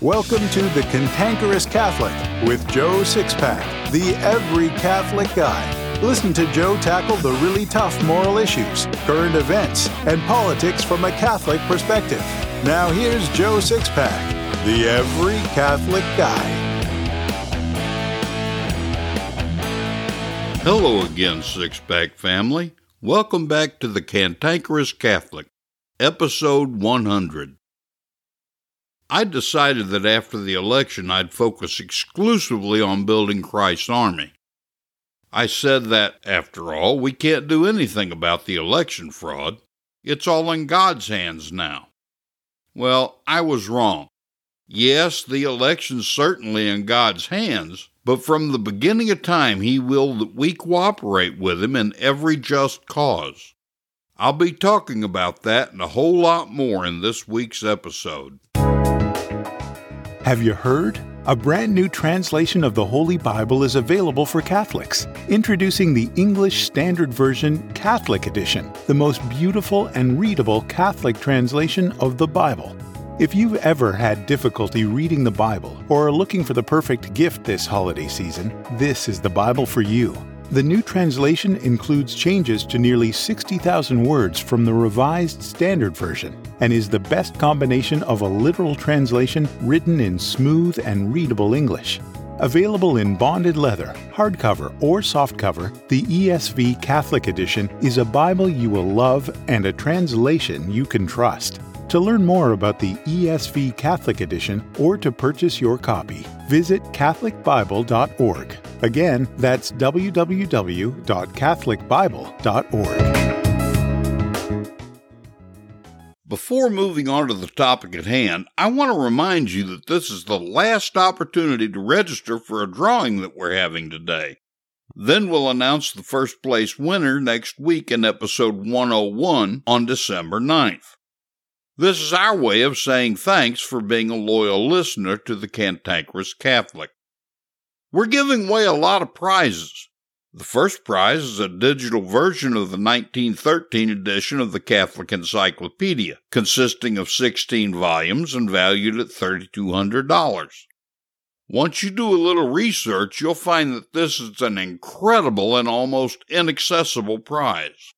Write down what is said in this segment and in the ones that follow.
Welcome to The Cantankerous Catholic with Joe Sixpack, the every Catholic guy. Listen to Joe tackle the really tough moral issues, current events, and politics from a Catholic perspective. Now here's Joe Sixpack, the every Catholic guy. Hello again, Sixpack family. Welcome back to The Cantankerous Catholic, episode 100. I decided that after the election I'd focus exclusively on building Christ's army. I said that, after all, we can't do anything about the election fraud. It's all in God's hands now. Well, I was wrong. Yes, the election's certainly in God's hands, but from the beginning of time He willed that we cooperate with Him in every just cause. I'll be talking about that and a whole lot more in this week's episode. Have you heard? A brand new translation of the Holy Bible is available for Catholics. Introducing the English Standard Version Catholic Edition, the most beautiful and readable Catholic translation of the Bible. If you've ever had difficulty reading the Bible or are looking for the perfect gift this holiday season, this is the Bible for you. The new translation includes changes to nearly 60,000 words from the Revised Standard Version and is the best combination of a literal translation written in smooth and readable English. Available in bonded leather, hardcover, or softcover, the ESV Catholic Edition is a Bible you will love and a translation you can trust. To learn more about the ESV Catholic Edition or to purchase your copy, visit CatholicBible.org. Again, that's www.catholicbible.org. Before moving on to the topic at hand, I want to remind you that this is the last opportunity to register for a drawing that we're having today. Then we'll announce the first place winner next week in episode 101 on December 9th. This is our way of saying thanks for being a loyal listener to the Cantankerous Catholic. We're giving away a lot of prizes. The first prize is a digital version of the 1913 edition of the Catholic Encyclopedia, consisting of 16 volumes and valued at $3,200. Once you do a little research, you'll find that this is an incredible and almost inaccessible prize.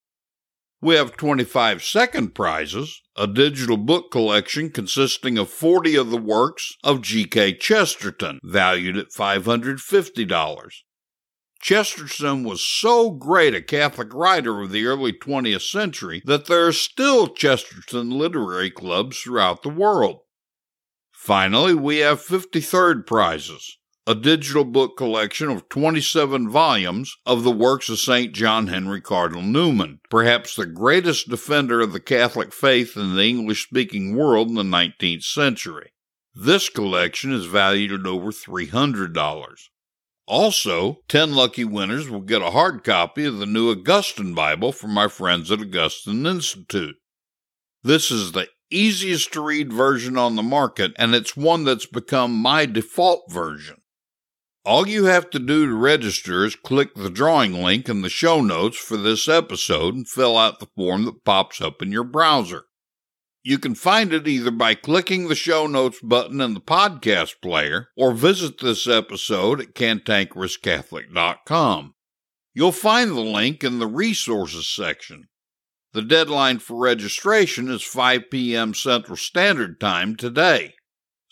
We have 25 second prizes, a digital book collection consisting of 40 of the works of G.K. Chesterton, valued at $550. Chesterton was so great a Catholic writer of the early 20th century that there are still Chesterton literary clubs throughout the world. Finally, we have 53rd prizes, a digital book collection of 27 volumes of the works of St. John Henry Cardinal Newman, perhaps the greatest defender of the Catholic faith in the English speaking world in the 19th century. This collection is valued at over $300. Also, 10 lucky winners will get a hard copy of the new Augustine Bible from my friends at Augustine Institute. This is the easiest to read version on the market, and it's one that's become my default version. All you have to do to register is click the drawing link in the show notes for this episode and fill out the form that pops up in your browser. You can find it either by clicking the show notes button in the podcast player or visit this episode at cantankerouscatholic.com. You'll find the link in the resources section. The deadline for registration is 5 p.m. Central Standard Time today.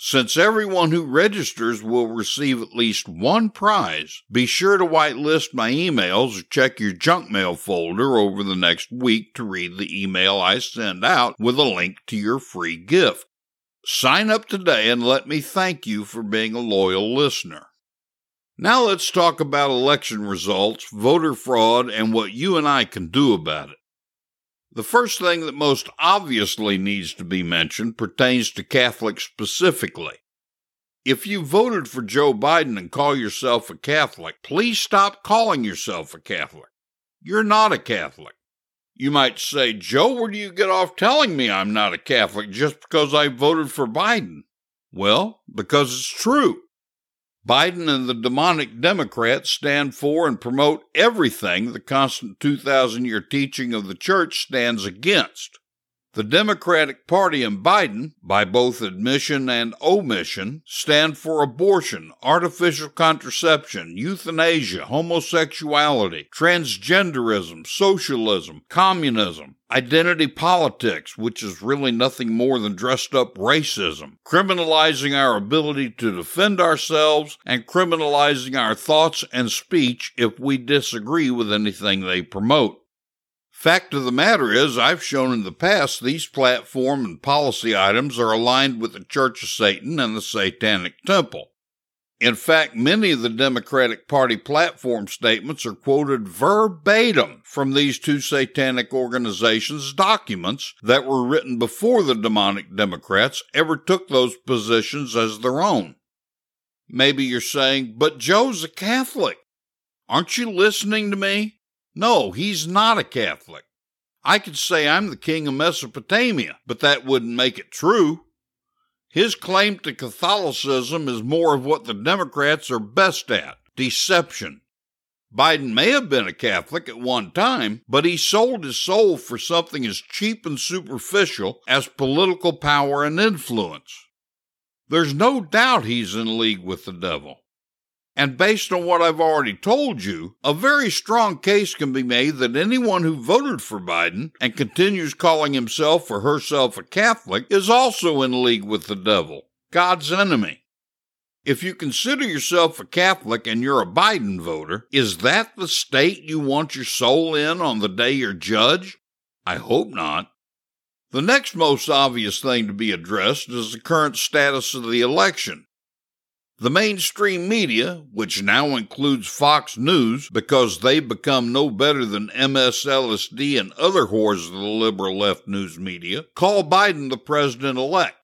Since everyone who registers will receive at least one prize, be sure to whitelist my emails or check your junk mail folder over the next week to read the email I send out with a link to your free gift. Sign up today and let me thank you for being a loyal listener. Now let's talk about election results, voter fraud, and what you and I can do about it. The first thing that most obviously needs to be mentioned pertains to Catholics specifically. If you voted for Joe Biden and call yourself a Catholic, please stop calling yourself a Catholic. You're not a Catholic. You might say, Joe, where do you get off telling me I'm not a Catholic just because I voted for Biden? Well, because it's true. Biden and the demonic Democrats stand for and promote everything the constant 2,000 year teaching of the church stands against. The Democratic Party and Biden, by both admission and omission, stand for abortion, artificial contraception, euthanasia, homosexuality, transgenderism, socialism, communism, identity politics, which is really nothing more than dressed up racism, criminalizing our ability to defend ourselves, and criminalizing our thoughts and speech if we disagree with anything they promote. Fact of the matter is, I've shown in the past these platform and policy items are aligned with the Church of Satan and the Satanic Temple. In fact, many of the Democratic Party platform statements are quoted verbatim from these two satanic organizations' documents that were written before the demonic Democrats ever took those positions as their own. Maybe you're saying, but Joe's a Catholic. Aren't you listening to me? No, he's not a Catholic. I could say I'm the king of Mesopotamia, but that wouldn't make it true. His claim to Catholicism is more of what the Democrats are best at deception. Biden may have been a Catholic at one time, but he sold his soul for something as cheap and superficial as political power and influence. There's no doubt he's in league with the devil. And based on what I've already told you, a very strong case can be made that anyone who voted for Biden and continues calling himself or herself a Catholic is also in league with the devil, God's enemy. If you consider yourself a Catholic and you're a Biden voter, is that the state you want your soul in on the day you're judged? I hope not. The next most obvious thing to be addressed is the current status of the election. The mainstream media, which now includes Fox News because they've become no better than MSLSD and other whores of the liberal left news media, call Biden the president elect.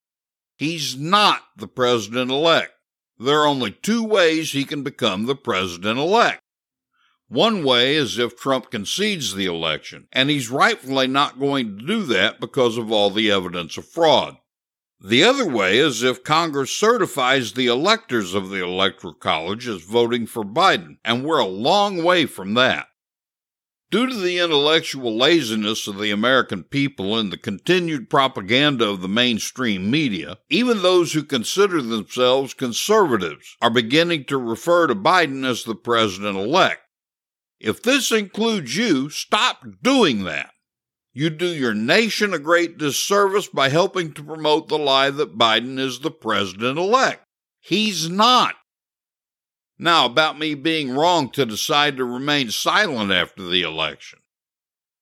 He's not the president elect. There are only two ways he can become the president elect. One way is if Trump concedes the election, and he's rightfully not going to do that because of all the evidence of fraud. The other way is if Congress certifies the electors of the Electoral College as voting for Biden, and we're a long way from that. Due to the intellectual laziness of the American people and the continued propaganda of the mainstream media, even those who consider themselves conservatives are beginning to refer to Biden as the president elect. If this includes you, stop doing that. You do your nation a great disservice by helping to promote the lie that Biden is the president elect. He's not. Now, about me being wrong to decide to remain silent after the election.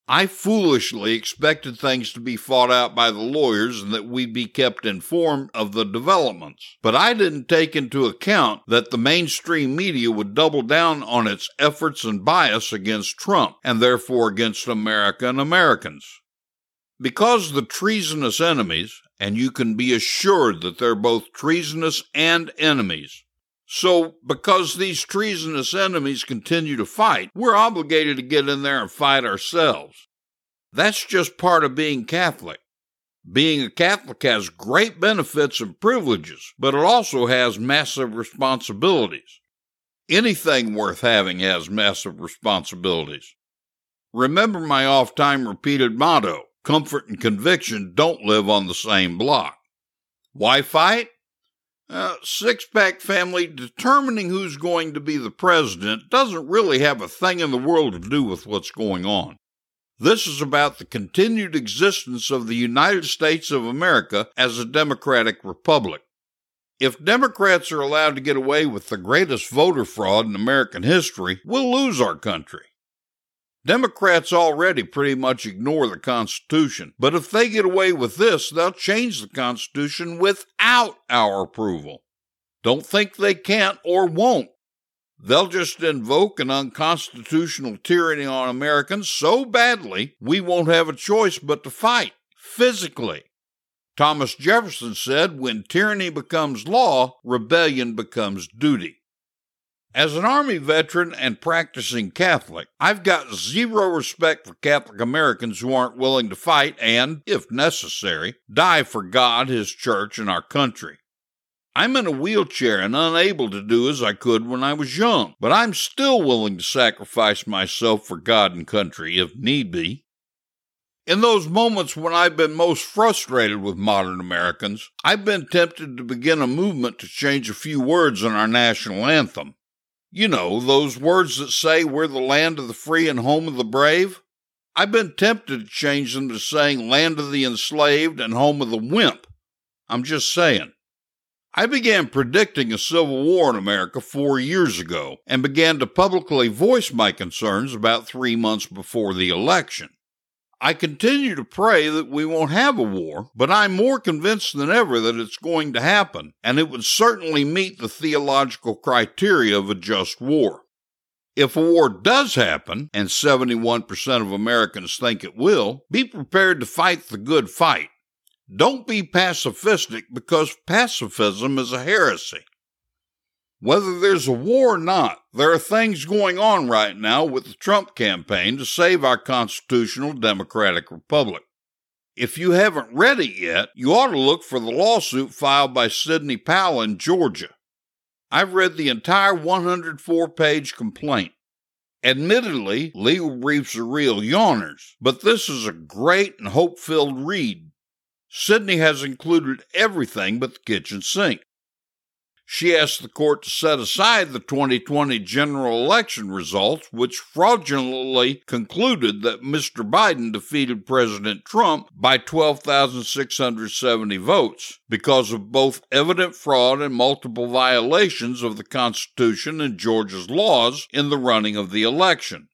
I foolishly expected things to be fought out by the lawyers and that we'd be kept informed of the developments. But I didn't take into account that the mainstream media would double down on its efforts and bias against Trump, and therefore against America and Americans. Because the treasonous enemies, and you can be assured that they're both treasonous and enemies, so, because these treasonous enemies continue to fight, we're obligated to get in there and fight ourselves. That's just part of being Catholic. Being a Catholic has great benefits and privileges, but it also has massive responsibilities. Anything worth having has massive responsibilities. Remember my oft time repeated motto comfort and conviction don't live on the same block. Why fight? Uh, six pack family, determining who's going to be the president doesn't really have a thing in the world to do with what's going on. This is about the continued existence of the United States of America as a democratic republic. If Democrats are allowed to get away with the greatest voter fraud in American history, we'll lose our country. Democrats already pretty much ignore the Constitution, but if they get away with this, they'll change the Constitution without our approval. Don't think they can't or won't. They'll just invoke an unconstitutional tyranny on Americans so badly we won't have a choice but to fight, physically. Thomas Jefferson said, When tyranny becomes law, rebellion becomes duty. As an Army veteran and practicing Catholic, I've got zero respect for Catholic Americans who aren't willing to fight and, if necessary, die for God, His church, and our country. I'm in a wheelchair and unable to do as I could when I was young, but I'm still willing to sacrifice myself for God and country if need be. In those moments when I've been most frustrated with modern Americans, I've been tempted to begin a movement to change a few words in our national anthem. You know, those words that say we're the land of the free and home of the brave? I've been tempted to change them to saying land of the enslaved and home of the wimp. I'm just saying. I began predicting a civil war in America four years ago and began to publicly voice my concerns about three months before the election. I continue to pray that we won't have a war, but I'm more convinced than ever that it's going to happen, and it would certainly meet the theological criteria of a just war. If a war does happen, and 71% of Americans think it will, be prepared to fight the good fight. Don't be pacifistic because pacifism is a heresy. Whether there's a war or not, there are things going on right now with the Trump campaign to save our constitutional democratic republic. If you haven't read it yet, you ought to look for the lawsuit filed by Sidney Powell in Georgia. I've read the entire 104 page complaint. Admittedly, legal briefs are real yawners, but this is a great and hope filled read. Sidney has included everything but the kitchen sink. She asked the court to set aside the 2020 general election results, which fraudulently concluded that Mr. Biden defeated President Trump by 12,670 votes because of both evident fraud and multiple violations of the Constitution and Georgia's laws in the running of the election.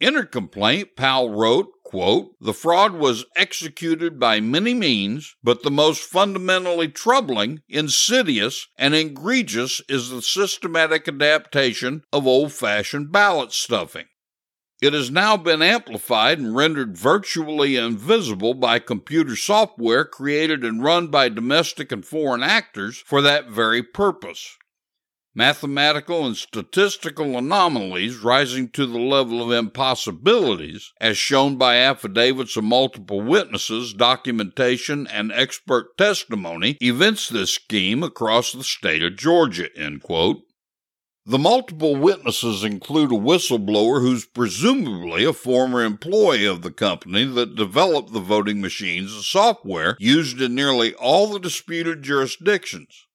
In her complaint, Powell wrote, quote, The fraud was executed by many means, but the most fundamentally troubling, insidious, and egregious is the systematic adaptation of old fashioned ballot stuffing. It has now been amplified and rendered virtually invisible by computer software created and run by domestic and foreign actors for that very purpose mathematical and statistical anomalies rising to the level of impossibilities, as shown by affidavits of multiple witnesses, documentation, and expert testimony, evince this scheme across the state of Georgia. The multiple witnesses include a whistleblower who's presumably a former employee of the company that developed the voting machines and software used in nearly all the disputed jurisdictions.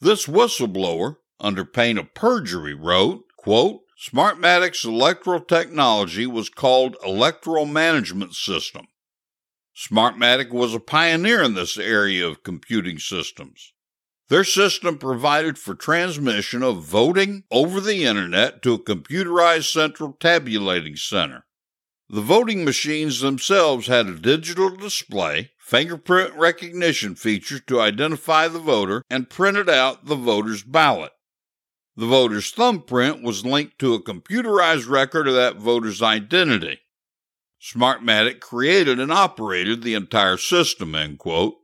This whistleblower, under pain of perjury, wrote, quote, Smartmatic's electoral technology was called Electoral Management System. Smartmatic was a pioneer in this area of computing systems. Their system provided for transmission of voting over the internet to a computerized central tabulating center. The voting machines themselves had a digital display, fingerprint recognition features to identify the voter, and printed out the voter's ballot. The voter's thumbprint was linked to a computerized record of that voter's identity. Smartmatic created and operated the entire system, end quote.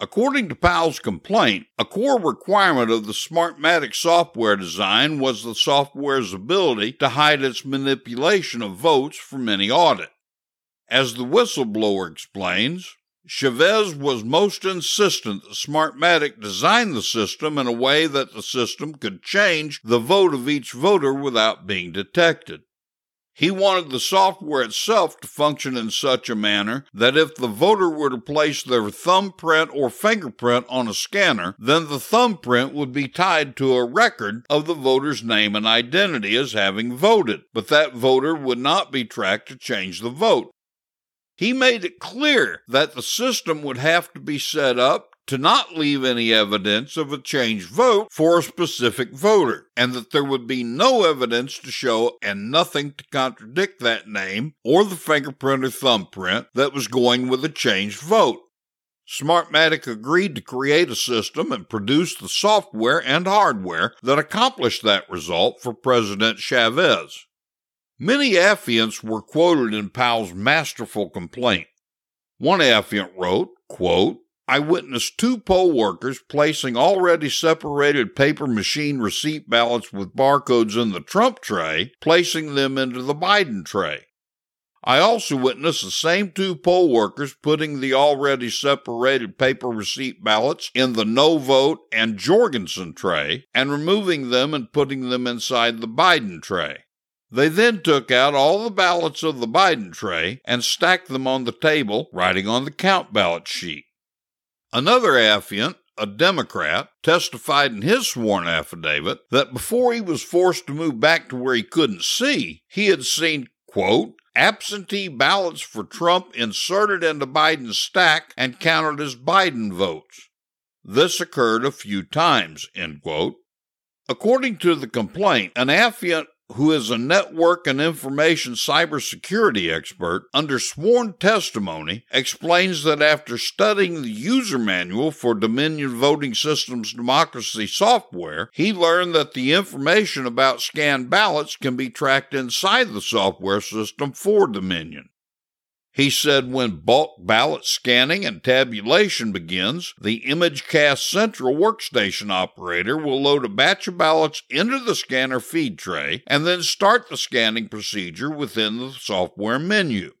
According to Powell's complaint, a core requirement of the Smartmatic software design was the software's ability to hide its manipulation of votes from any audit. As the whistleblower explains, Chavez was most insistent that Smartmatic design the system in a way that the system could change the vote of each voter without being detected. He wanted the software itself to function in such a manner that if the voter were to place their thumbprint or fingerprint on a scanner, then the thumbprint would be tied to a record of the voter's name and identity as having voted, but that voter would not be tracked to change the vote. He made it clear that the system would have to be set up to not leave any evidence of a changed vote for a specific voter, and that there would be no evidence to show and nothing to contradict that name or the fingerprint or thumbprint that was going with a changed vote. Smartmatic agreed to create a system and produce the software and hardware that accomplished that result for President Chavez. Many affiants were quoted in Powell's masterful complaint. One affiant wrote, quote, I witnessed two poll workers placing already separated paper machine receipt ballots with barcodes in the Trump tray, placing them into the Biden tray. I also witnessed the same two poll workers putting the already separated paper receipt ballots in the no vote and Jorgensen tray and removing them and putting them inside the Biden tray. They then took out all the ballots of the Biden tray and stacked them on the table, writing on the count ballot sheet. Another affiant, a Democrat, testified in his sworn affidavit that before he was forced to move back to where he couldn't see, he had seen, quote, absentee ballots for Trump inserted into Biden's stack and counted as Biden votes. This occurred a few times, end quote. According to the complaint, an affiant who is a network and information cybersecurity expert, under sworn testimony, explains that after studying the user manual for Dominion Voting Systems Democracy software, he learned that the information about scanned ballots can be tracked inside the software system for Dominion. He said when bulk ballot scanning and tabulation begins, the ImageCast Central workstation operator will load a batch of ballots into the scanner feed tray and then start the scanning procedure within the software menu.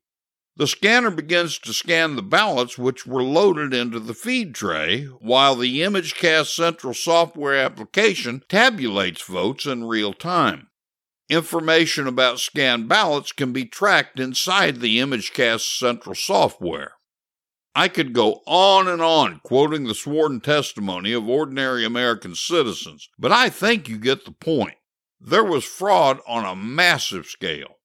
The scanner begins to scan the ballots which were loaded into the feed tray, while the ImageCast Central software application tabulates votes in real time. Information about scanned ballots can be tracked inside the ImageCast Central software. I could go on and on quoting the sworn testimony of ordinary American citizens, but I think you get the point. There was fraud on a massive scale.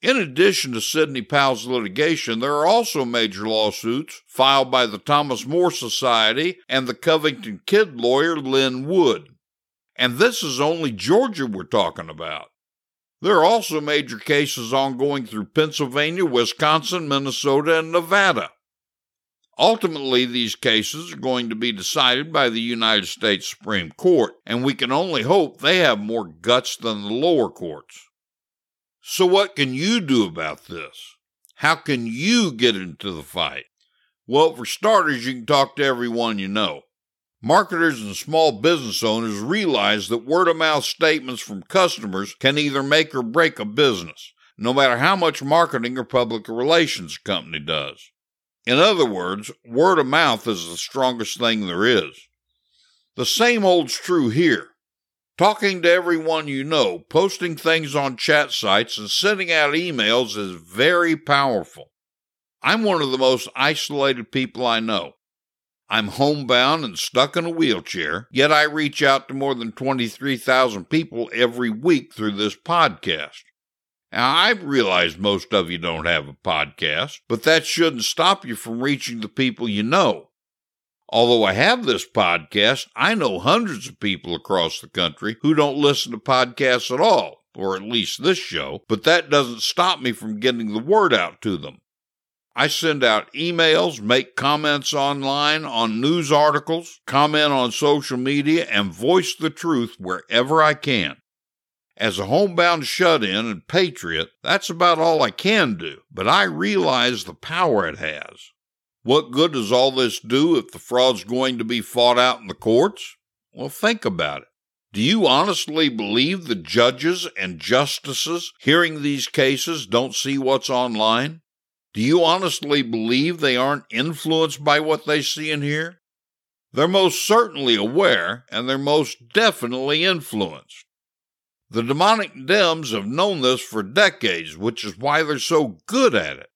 In addition to Sidney Powell's litigation, there are also major lawsuits filed by the Thomas More Society and the Covington Kid lawyer Lin Wood. And this is only Georgia we're talking about. There are also major cases ongoing through Pennsylvania, Wisconsin, Minnesota, and Nevada. Ultimately, these cases are going to be decided by the United States Supreme Court, and we can only hope they have more guts than the lower courts. So, what can you do about this? How can you get into the fight? Well, for starters, you can talk to everyone you know. Marketers and small business owners realize that word of mouth statements from customers can either make or break a business, no matter how much marketing or public relations a company does. In other words, word of mouth is the strongest thing there is. The same holds true here. Talking to everyone you know, posting things on chat sites, and sending out emails is very powerful. I'm one of the most isolated people I know. I'm homebound and stuck in a wheelchair, yet I reach out to more than 23,000 people every week through this podcast. Now, I realize most of you don't have a podcast, but that shouldn't stop you from reaching the people you know. Although I have this podcast, I know hundreds of people across the country who don't listen to podcasts at all, or at least this show, but that doesn't stop me from getting the word out to them. I send out emails, make comments online on news articles, comment on social media, and voice the truth wherever I can. As a homebound shut in and patriot, that's about all I can do, but I realize the power it has. What good does all this do if the fraud's going to be fought out in the courts? Well, think about it. Do you honestly believe the judges and justices hearing these cases don't see what's online? Do you honestly believe they aren't influenced by what they see and hear? They're most certainly aware, and they're most definitely influenced. The demonic Dems have known this for decades, which is why they're so good at it.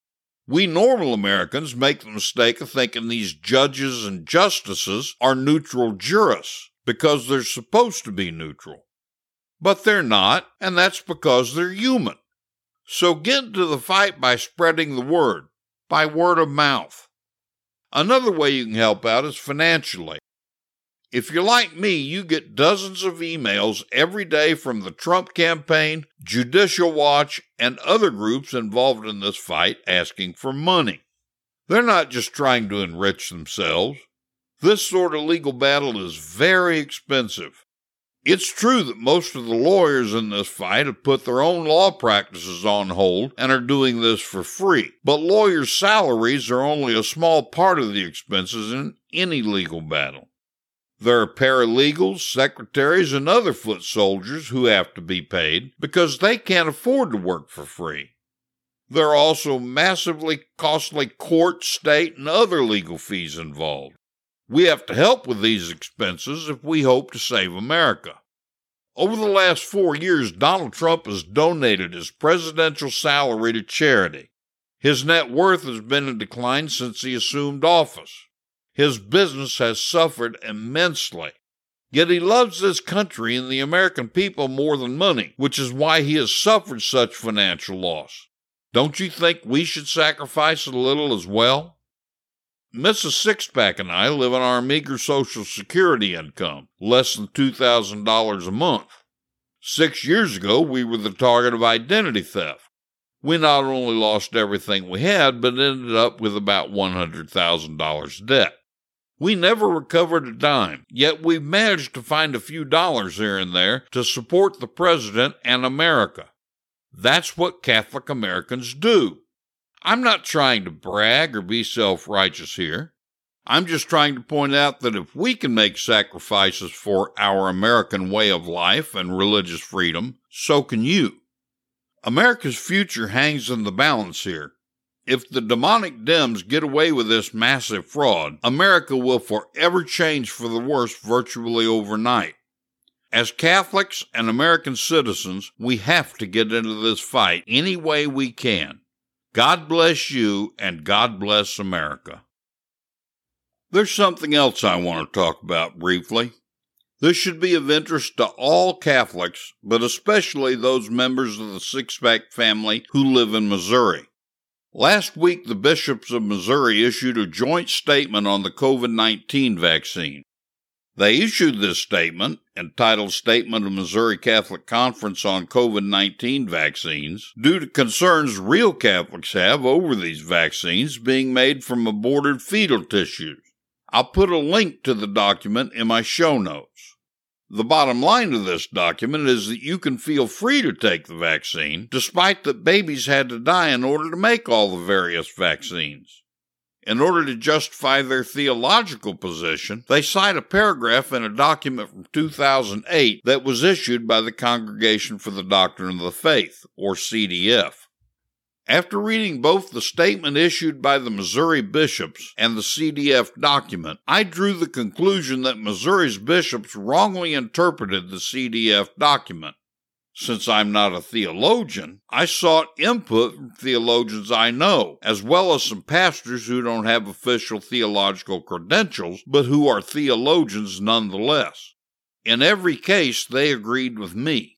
We normal Americans make the mistake of thinking these judges and justices are neutral jurists because they're supposed to be neutral. But they're not, and that's because they're human. So get into the fight by spreading the word, by word of mouth. Another way you can help out is financially. If you're like me, you get dozens of emails every day from the Trump campaign, Judicial Watch, and other groups involved in this fight asking for money. They're not just trying to enrich themselves. This sort of legal battle is very expensive. It's true that most of the lawyers in this fight have put their own law practices on hold and are doing this for free, but lawyers' salaries are only a small part of the expenses in any legal battle. There are paralegals, secretaries, and other foot soldiers who have to be paid because they can't afford to work for free. There are also massively costly court, state, and other legal fees involved. We have to help with these expenses if we hope to save America. Over the last four years, Donald Trump has donated his presidential salary to charity. His net worth has been in decline since he assumed office. His business has suffered immensely. Yet he loves this country and the American people more than money, which is why he has suffered such financial loss. Don't you think we should sacrifice a little as well? Mrs. Sixpack and I live on our meager Social Security income, less than $2,000 a month. Six years ago, we were the target of identity theft. We not only lost everything we had, but ended up with about $100,000 debt. We never recovered a dime, yet we've managed to find a few dollars here and there to support the President and America. That's what Catholic Americans do. I'm not trying to brag or be self righteous here. I'm just trying to point out that if we can make sacrifices for our American way of life and religious freedom, so can you. America's future hangs in the balance here. If the demonic Dems get away with this massive fraud, America will forever change for the worse virtually overnight. As Catholics and American citizens, we have to get into this fight any way we can. God bless you and God bless America. There's something else I want to talk about briefly. This should be of interest to all Catholics, but especially those members of the Sixpack family who live in Missouri. Last week, the bishops of Missouri issued a joint statement on the COVID 19 vaccine. They issued this statement, entitled Statement of Missouri Catholic Conference on COVID 19 Vaccines, due to concerns real Catholics have over these vaccines being made from aborted fetal tissues. I'll put a link to the document in my show notes. The bottom line of this document is that you can feel free to take the vaccine, despite that babies had to die in order to make all the various vaccines. In order to justify their theological position, they cite a paragraph in a document from 2008 that was issued by the Congregation for the Doctrine of the Faith, or CDF. After reading both the statement issued by the Missouri bishops and the CDF document, I drew the conclusion that Missouri's bishops wrongly interpreted the CDF document. Since I'm not a theologian, I sought input from theologians I know, as well as some pastors who don't have official theological credentials, but who are theologians nonetheless. In every case, they agreed with me.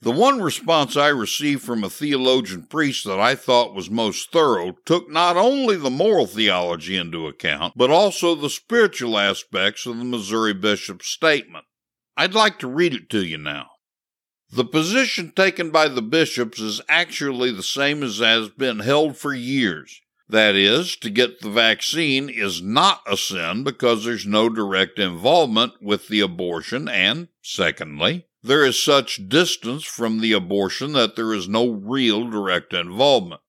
The one response I received from a theologian priest that I thought was most thorough took not only the moral theology into account, but also the spiritual aspects of the Missouri bishop's statement. I'd like to read it to you now. The position taken by the bishops is actually the same as has been held for years. That is, to get the vaccine is not a sin because there's no direct involvement with the abortion, and, secondly, there is such distance from the abortion that there is no real direct involvement.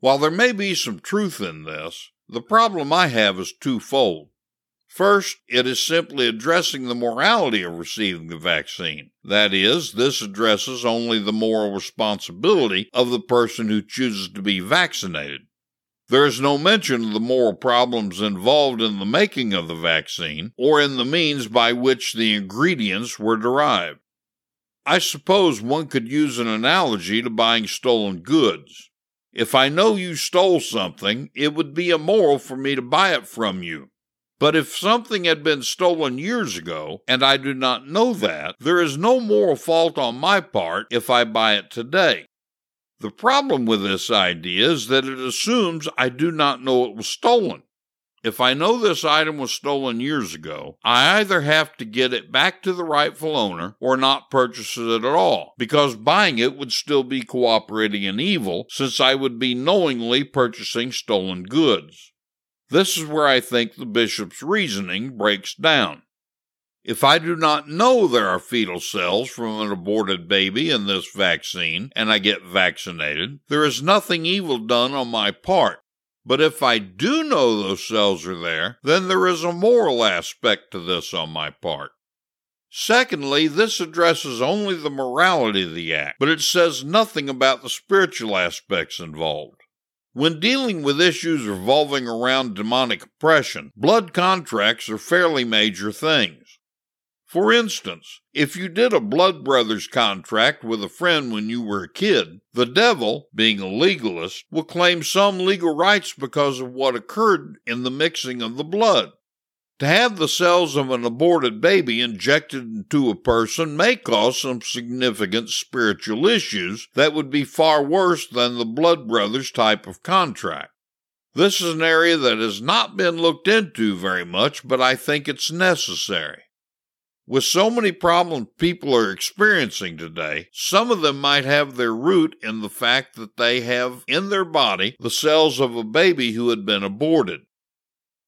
While there may be some truth in this, the problem I have is twofold. First, it is simply addressing the morality of receiving the vaccine. That is, this addresses only the moral responsibility of the person who chooses to be vaccinated. There is no mention of the moral problems involved in the making of the vaccine or in the means by which the ingredients were derived. I suppose one could use an analogy to buying stolen goods. If I know you stole something, it would be immoral for me to buy it from you. But if something had been stolen years ago, and I do not know that, there is no moral fault on my part if I buy it today. The problem with this idea is that it assumes I do not know it was stolen. If I know this item was stolen years ago, I either have to get it back to the rightful owner or not purchase it at all, because buying it would still be cooperating in evil since I would be knowingly purchasing stolen goods. This is where I think the bishop's reasoning breaks down. If I do not know there are fetal cells from an aborted baby in this vaccine and I get vaccinated, there is nothing evil done on my part but if I do know those cells are there, then there is a moral aspect to this on my part. Secondly, this addresses only the morality of the act, but it says nothing about the spiritual aspects involved. When dealing with issues revolving around demonic oppression, blood contracts are fairly major things. For instance, if you did a blood brothers contract with a friend when you were a kid, the devil, being a legalist, will claim some legal rights because of what occurred in the mixing of the blood. To have the cells of an aborted baby injected into a person may cause some significant spiritual issues that would be far worse than the blood brothers type of contract. This is an area that has not been looked into very much, but I think it's necessary. With so many problems people are experiencing today, some of them might have their root in the fact that they have in their body the cells of a baby who had been aborted.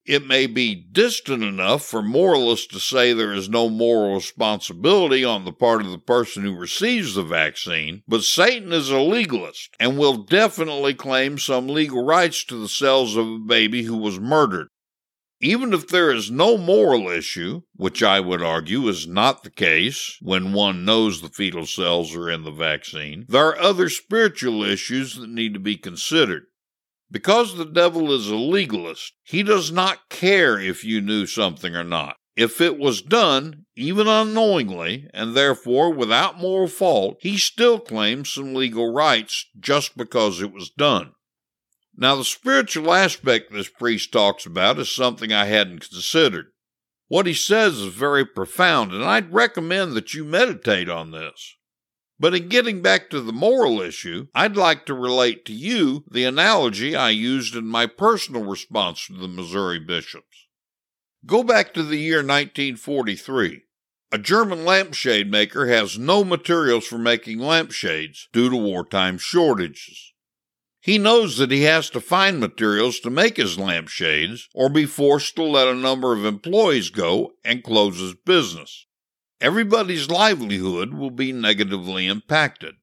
It may be distant enough for moralists to say there is no moral responsibility on the part of the person who receives the vaccine, but Satan is a legalist and will definitely claim some legal rights to the cells of a baby who was murdered. Even if there is no moral issue, which I would argue is not the case when one knows the fetal cells are in the vaccine, there are other spiritual issues that need to be considered. Because the devil is a legalist, he does not care if you knew something or not. If it was done, even unknowingly, and therefore without moral fault, he still claims some legal rights just because it was done. Now, the spiritual aspect this priest talks about is something I hadn't considered. What he says is very profound, and I'd recommend that you meditate on this. But in getting back to the moral issue, I'd like to relate to you the analogy I used in my personal response to the Missouri bishops. Go back to the year 1943. A German lampshade maker has no materials for making lampshades due to wartime shortages. He knows that he has to find materials to make his lampshades or be forced to let a number of employees go and close his business. Everybody's livelihood will be negatively impacted.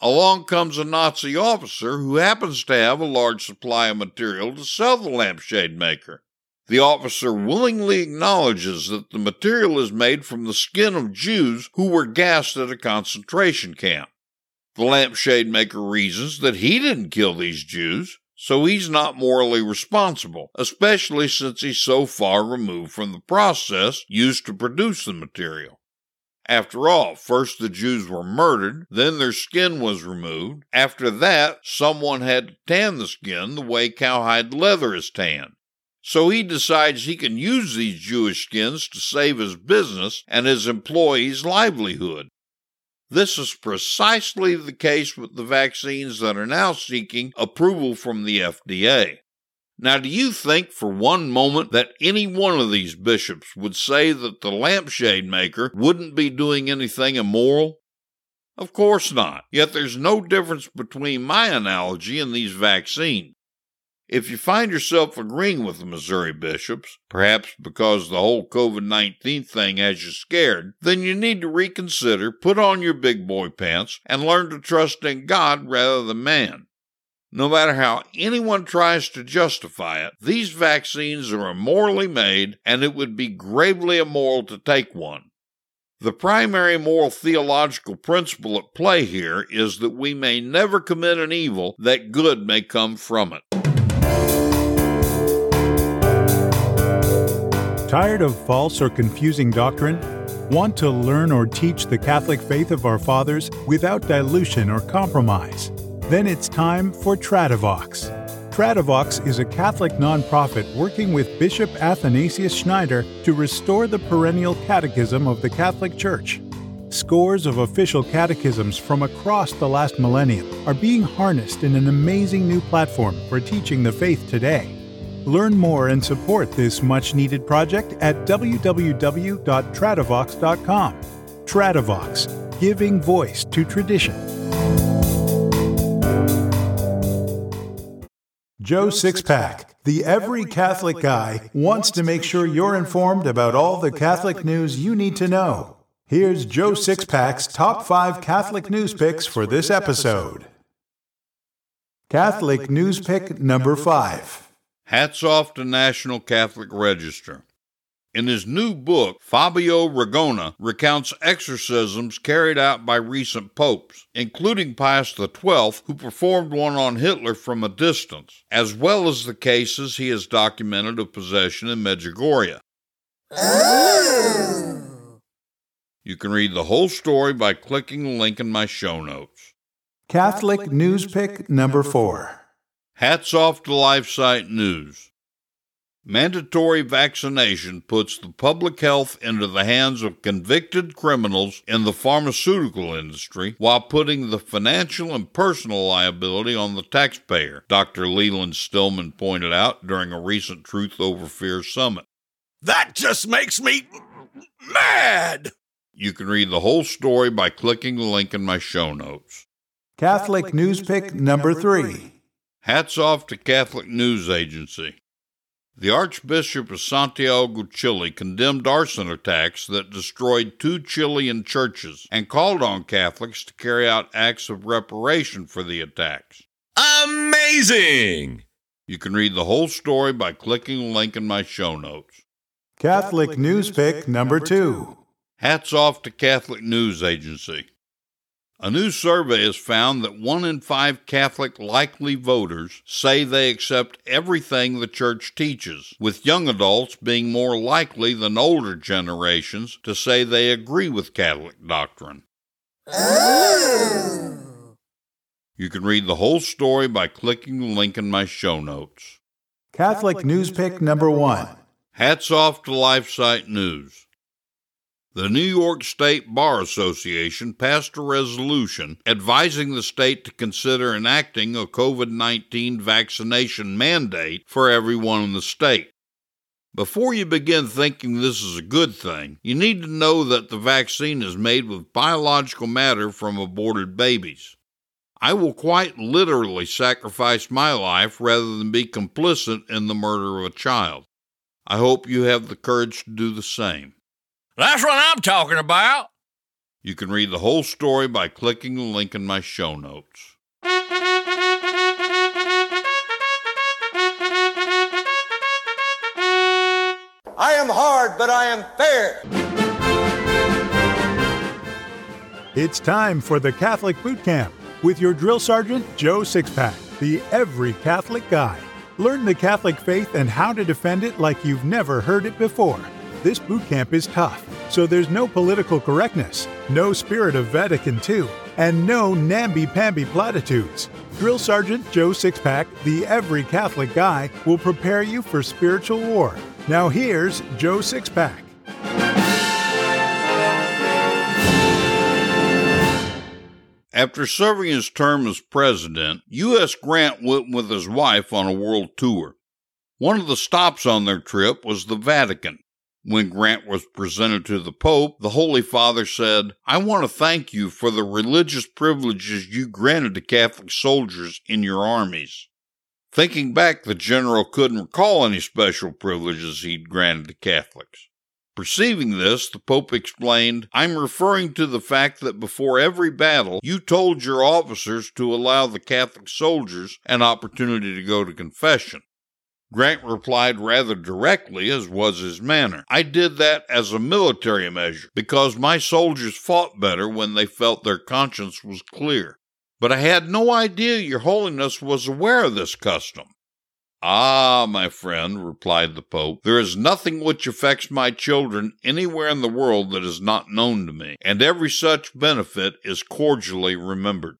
Along comes a Nazi officer who happens to have a large supply of material to sell the lampshade maker. The officer willingly acknowledges that the material is made from the skin of Jews who were gassed at a concentration camp. The lampshade maker reasons that he didn't kill these Jews, so he's not morally responsible, especially since he's so far removed from the process used to produce the material. After all, first the Jews were murdered, then their skin was removed. After that, someone had to tan the skin the way cowhide leather is tanned. So he decides he can use these Jewish skins to save his business and his employees' livelihood. This is precisely the case with the vaccines that are now seeking approval from the FDA. Now, do you think for one moment that any one of these bishops would say that the lampshade maker wouldn't be doing anything immoral? Of course not. Yet there's no difference between my analogy and these vaccines. If you find yourself agreeing with the Missouri bishops, perhaps because the whole COVID 19 thing has you scared, then you need to reconsider, put on your big boy pants, and learn to trust in God rather than man. No matter how anyone tries to justify it, these vaccines are immorally made, and it would be gravely immoral to take one. The primary moral theological principle at play here is that we may never commit an evil that good may come from it. Tired of false or confusing doctrine? Want to learn or teach the Catholic faith of our fathers without dilution or compromise? Then it's time for Tradivox. Tradivox is a Catholic nonprofit working with Bishop Athanasius Schneider to restore the perennial catechism of the Catholic Church. Scores of official catechisms from across the last millennium are being harnessed in an amazing new platform for teaching the faith today. Learn more and support this much needed project at www.tradivox.com. Tradivox, giving voice to tradition. Joe Sixpack, the every Catholic guy, wants to make sure you're informed about all the Catholic news you need to know. Here's Joe Sixpack's top five Catholic news picks for this episode. Catholic news pick number five. Hats off to National Catholic Register. In his new book, Fabio Ragona recounts exorcisms carried out by recent popes, including Pius XII, who performed one on Hitler from a distance, as well as the cases he has documented of possession in Medjugorje. You can read the whole story by clicking the link in my show notes. Catholic News Pick number 4. Hats off to LifeSite News. Mandatory vaccination puts the public health into the hands of convicted criminals in the pharmaceutical industry while putting the financial and personal liability on the taxpayer, Dr. Leland Stillman pointed out during a recent Truth Over Fear summit. That just makes me mad! You can read the whole story by clicking the link in my show notes. Catholic News Pick number 3. Hats off to Catholic News Agency. The Archbishop of Santiago, Chile condemned arson attacks that destroyed two Chilean churches and called on Catholics to carry out acts of reparation for the attacks. Amazing! You can read the whole story by clicking the link in my show notes. Catholic News Pick number 2. Hats off to Catholic News Agency. A new survey has found that one in five Catholic likely voters say they accept everything the church teaches, with young adults being more likely than older generations to say they agree with Catholic doctrine. You can read the whole story by clicking the link in my show notes. Catholic News Pick number 1. Hats off to LifeSite News. The New York State Bar Association passed a resolution advising the state to consider enacting a COVID 19 vaccination mandate for everyone in the state. Before you begin thinking this is a good thing, you need to know that the vaccine is made with biological matter from aborted babies. I will quite literally sacrifice my life rather than be complicit in the murder of a child. I hope you have the courage to do the same. That's what I'm talking about. You can read the whole story by clicking the link in my show notes. I am hard, but I am fair. It's time for the Catholic Boot Camp with your drill sergeant, Joe Sixpack, the every Catholic guy. Learn the Catholic faith and how to defend it like you've never heard it before. This boot camp is tough, so there's no political correctness, no spirit of Vatican II, and no namby-pamby platitudes. Drill Sergeant Joe Sixpack, the every Catholic guy, will prepare you for spiritual war. Now here's Joe Sixpack. After serving his term as president, U.S. Grant went with his wife on a world tour. One of the stops on their trip was the Vatican. When Grant was presented to the Pope, the Holy Father said, I want to thank you for the religious privileges you granted to Catholic soldiers in your armies. Thinking back, the general couldn't recall any special privileges he'd granted to Catholics. Perceiving this, the Pope explained, I'm referring to the fact that before every battle, you told your officers to allow the Catholic soldiers an opportunity to go to confession. Grant replied rather directly, as was his manner. I did that as a military measure, because my soldiers fought better when they felt their conscience was clear. But I had no idea your holiness was aware of this custom. Ah, my friend, replied the Pope, there is nothing which affects my children anywhere in the world that is not known to me, and every such benefit is cordially remembered.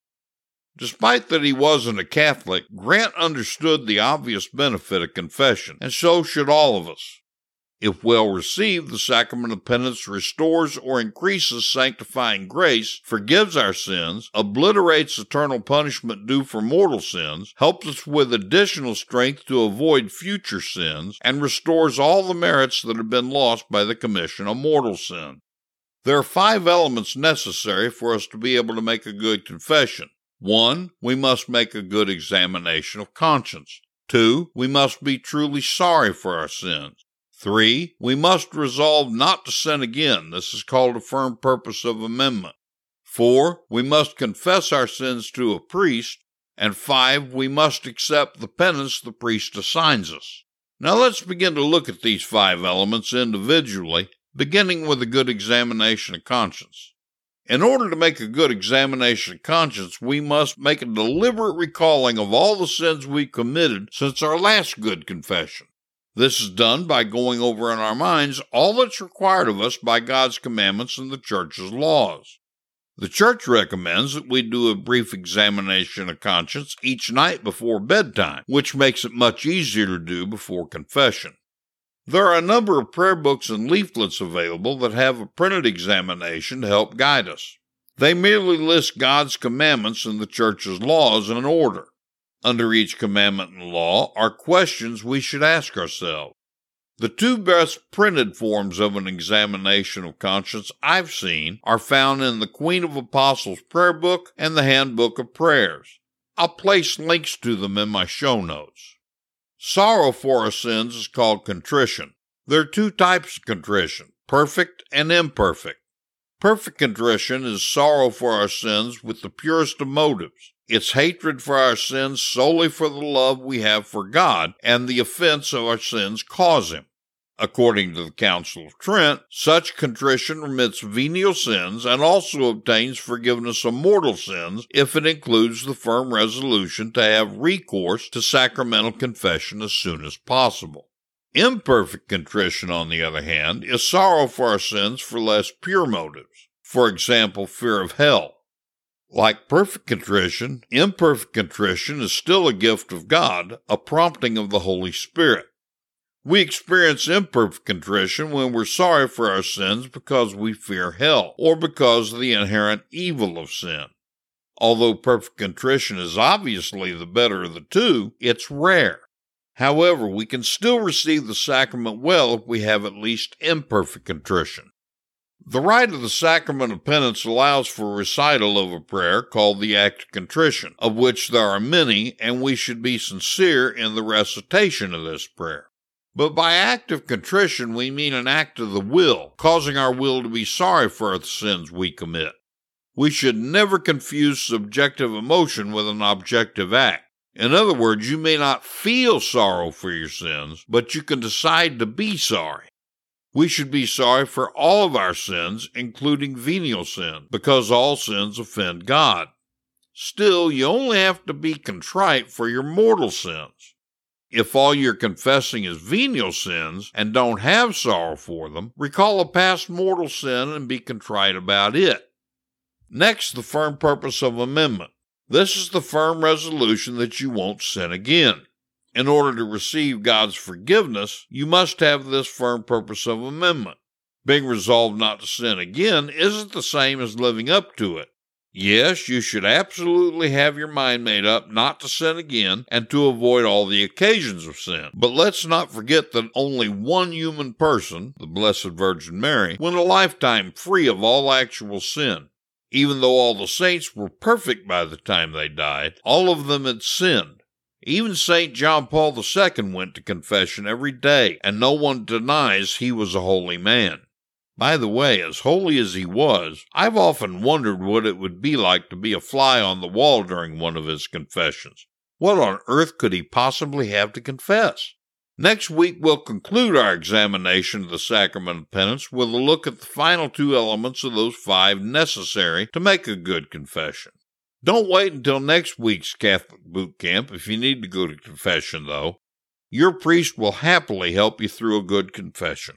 Despite that he wasn't a Catholic, Grant understood the obvious benefit of confession, and so should all of us. If well received, the sacrament of penance restores or increases sanctifying grace, forgives our sins, obliterates eternal punishment due for mortal sins, helps us with additional strength to avoid future sins, and restores all the merits that have been lost by the commission of mortal sin. There are five elements necessary for us to be able to make a good confession. One, we must make a good examination of conscience. Two, we must be truly sorry for our sins. Three, we must resolve not to sin again. This is called a firm purpose of amendment. Four, we must confess our sins to a priest. And five, we must accept the penance the priest assigns us. Now let's begin to look at these five elements individually, beginning with a good examination of conscience. In order to make a good examination of conscience, we must make a deliberate recalling of all the sins we've committed since our last good confession. This is done by going over in our minds all that's required of us by God's commandments and the church's laws. The church recommends that we do a brief examination of conscience each night before bedtime, which makes it much easier to do before confession. There are a number of prayer books and leaflets available that have a printed examination to help guide us. They merely list God's commandments and the church's laws in order. Under each commandment and law are questions we should ask ourselves. The two best printed forms of an examination of conscience I've seen are found in the Queen of Apostles prayer book and the Handbook of Prayers. I'll place links to them in my show notes. Sorrow for our sins is called contrition. There are two types of contrition perfect and imperfect. Perfect contrition is sorrow for our sins with the purest of motives. It's hatred for our sins solely for the love we have for God and the offense of our sins cause Him. According to the Council of Trent, such contrition remits venial sins and also obtains forgiveness of mortal sins if it includes the firm resolution to have recourse to sacramental confession as soon as possible. Imperfect contrition, on the other hand, is sorrow for our sins for less pure motives, for example, fear of hell like perfect contrition, imperfect contrition is still a gift of God, a prompting of the Holy Spirit. We experience imperfect contrition when we're sorry for our sins because we fear hell or because of the inherent evil of sin. Although perfect contrition is obviously the better of the two, it's rare. However, we can still receive the sacrament well if we have at least imperfect contrition. The rite of the sacrament of penance allows for recital of a prayer called the act of contrition, of which there are many, and we should be sincere in the recitation of this prayer. But by act of contrition, we mean an act of the will, causing our will to be sorry for the sins we commit. We should never confuse subjective emotion with an objective act. In other words, you may not feel sorrow for your sins, but you can decide to be sorry. We should be sorry for all of our sins, including venial sin, because all sins offend God. Still, you only have to be contrite for your mortal sins. If all you're confessing is venial sins and don't have sorrow for them, recall a past mortal sin and be contrite about it. Next, the firm purpose of amendment. This is the firm resolution that you won't sin again. In order to receive God's forgiveness, you must have this firm purpose of amendment. Being resolved not to sin again isn't the same as living up to it. Yes, you should absolutely have your mind made up not to sin again and to avoid all the occasions of sin. But let's not forget that only one human person, the Blessed Virgin Mary, went a lifetime free of all actual sin. Even though all the saints were perfect by the time they died, all of them had sinned even St. John Paul II went to confession every day, and no one denies he was a holy man. By the way, as holy as he was, I've often wondered what it would be like to be a fly on the wall during one of his confessions. What on earth could he possibly have to confess? Next week, we'll conclude our examination of the sacrament of penance with a look at the final two elements of those five necessary to make a good confession. Don't wait until next week's Catholic boot camp if you need to go to confession, though. Your priest will happily help you through a good confession.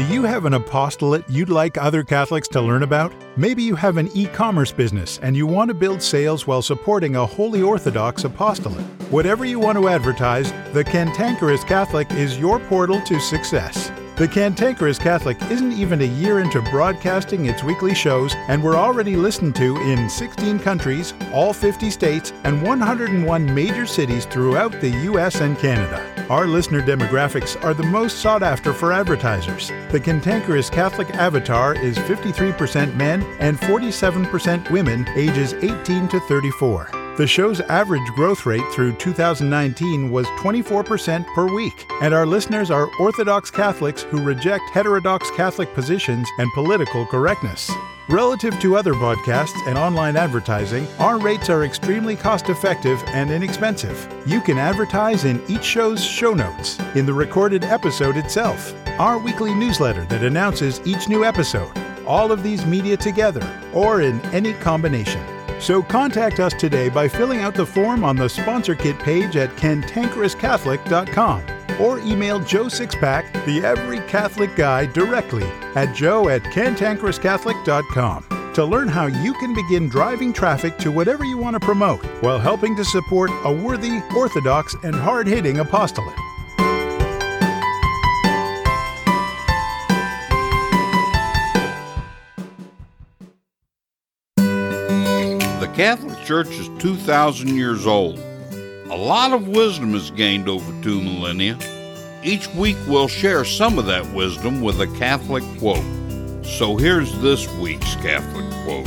Do you have an apostolate you'd like other Catholics to learn about? Maybe you have an e commerce business and you want to build sales while supporting a Holy Orthodox apostolate. Whatever you want to advertise, the Cantankerous Catholic is your portal to success. The Cantankerous Catholic isn't even a year into broadcasting its weekly shows, and we're already listened to in 16 countries, all 50 states, and 101 major cities throughout the US and Canada. Our listener demographics are the most sought after for advertisers. The Cantankerous Catholic avatar is 53% men and 47% women ages 18 to 34. The show's average growth rate through 2019 was 24% per week, and our listeners are Orthodox Catholics who reject heterodox Catholic positions and political correctness. Relative to other podcasts and online advertising, our rates are extremely cost effective and inexpensive. You can advertise in each show's show notes, in the recorded episode itself, our weekly newsletter that announces each new episode, all of these media together, or in any combination. So contact us today by filling out the form on the sponsor kit page at cantankerouscatholic.com or email Joe Sixpack, the Every Catholic Guy, directly at joe at cantankerouscatholic.com to learn how you can begin driving traffic to whatever you want to promote while helping to support a worthy, orthodox, and hard hitting apostolate. The Catholic Church is 2,000 years old. A lot of wisdom is gained over two millennia. Each week we'll share some of that wisdom with a Catholic quote. So here's this week's Catholic quote.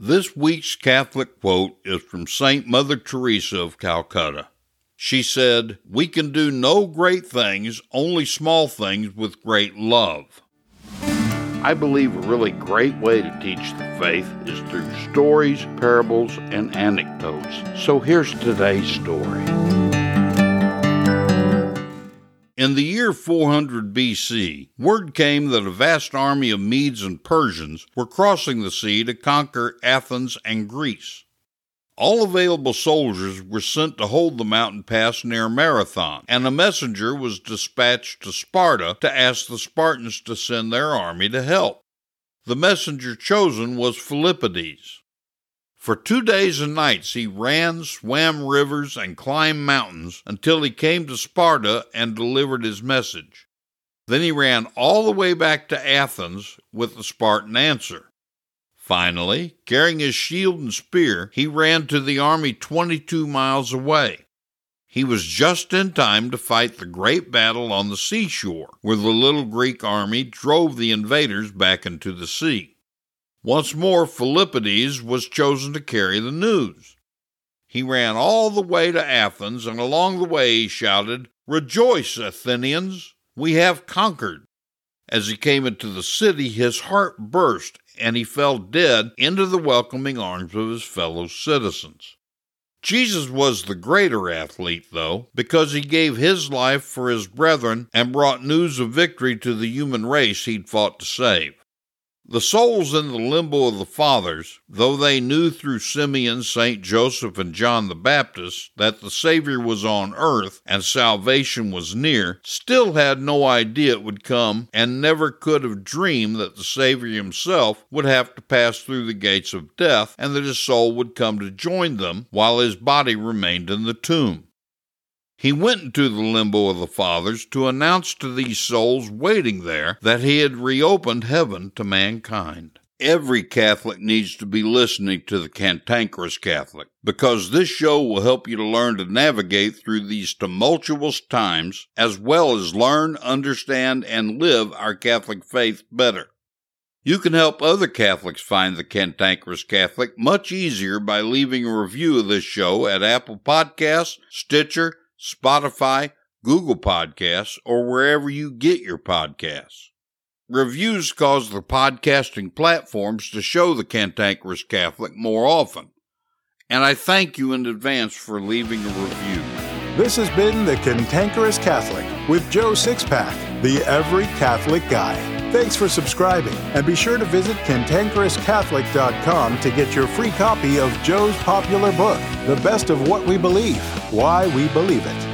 This week's Catholic quote is from St. Mother Teresa of Calcutta. She said, We can do no great things, only small things with great love. I believe a really great way to teach the faith is through stories, parables, and anecdotes. So here's today's story. In the year 400 BC, word came that a vast army of Medes and Persians were crossing the sea to conquer Athens and Greece. All available soldiers were sent to hold the mountain pass near Marathon, and a messenger was dispatched to Sparta to ask the Spartans to send their army to help. The messenger chosen was Philippides. For two days and nights he ran, swam rivers, and climbed mountains until he came to Sparta and delivered his message. Then he ran all the way back to Athens with the Spartan answer. Finally, carrying his shield and spear, he ran to the army 22 miles away. He was just in time to fight the great battle on the seashore, where the little Greek army drove the invaders back into the sea. Once more, Philippides was chosen to carry the news. He ran all the way to Athens, and along the way he shouted, Rejoice, Athenians! We have conquered! As he came into the city, his heart burst and he fell dead into the welcoming arms of his fellow citizens. Jesus was the greater athlete, though, because he gave his life for his brethren and brought news of victory to the human race he'd fought to save. The souls in the limbo of the fathers, though they knew through Simeon, St. Joseph, and John the Baptist that the Savior was on earth and salvation was near, still had no idea it would come and never could have dreamed that the Savior himself would have to pass through the gates of death and that his soul would come to join them while his body remained in the tomb. He went into the limbo of the fathers to announce to these souls waiting there that he had reopened heaven to mankind. Every Catholic needs to be listening to the Cantankerous Catholic because this show will help you to learn to navigate through these tumultuous times as well as learn, understand, and live our Catholic faith better. You can help other Catholics find the Cantankerous Catholic much easier by leaving a review of this show at Apple Podcasts, Stitcher, Spotify, Google Podcasts, or wherever you get your podcasts. Reviews cause the podcasting platforms to show the Cantankerous Catholic more often, and I thank you in advance for leaving a review. This has been The Cantankerous Catholic with Joe Sixpack, the Every Catholic Guy. Thanks for subscribing, and be sure to visit cantankerouscatholic.com to get your free copy of Joe's popular book, The Best of What We Believe Why We Believe It.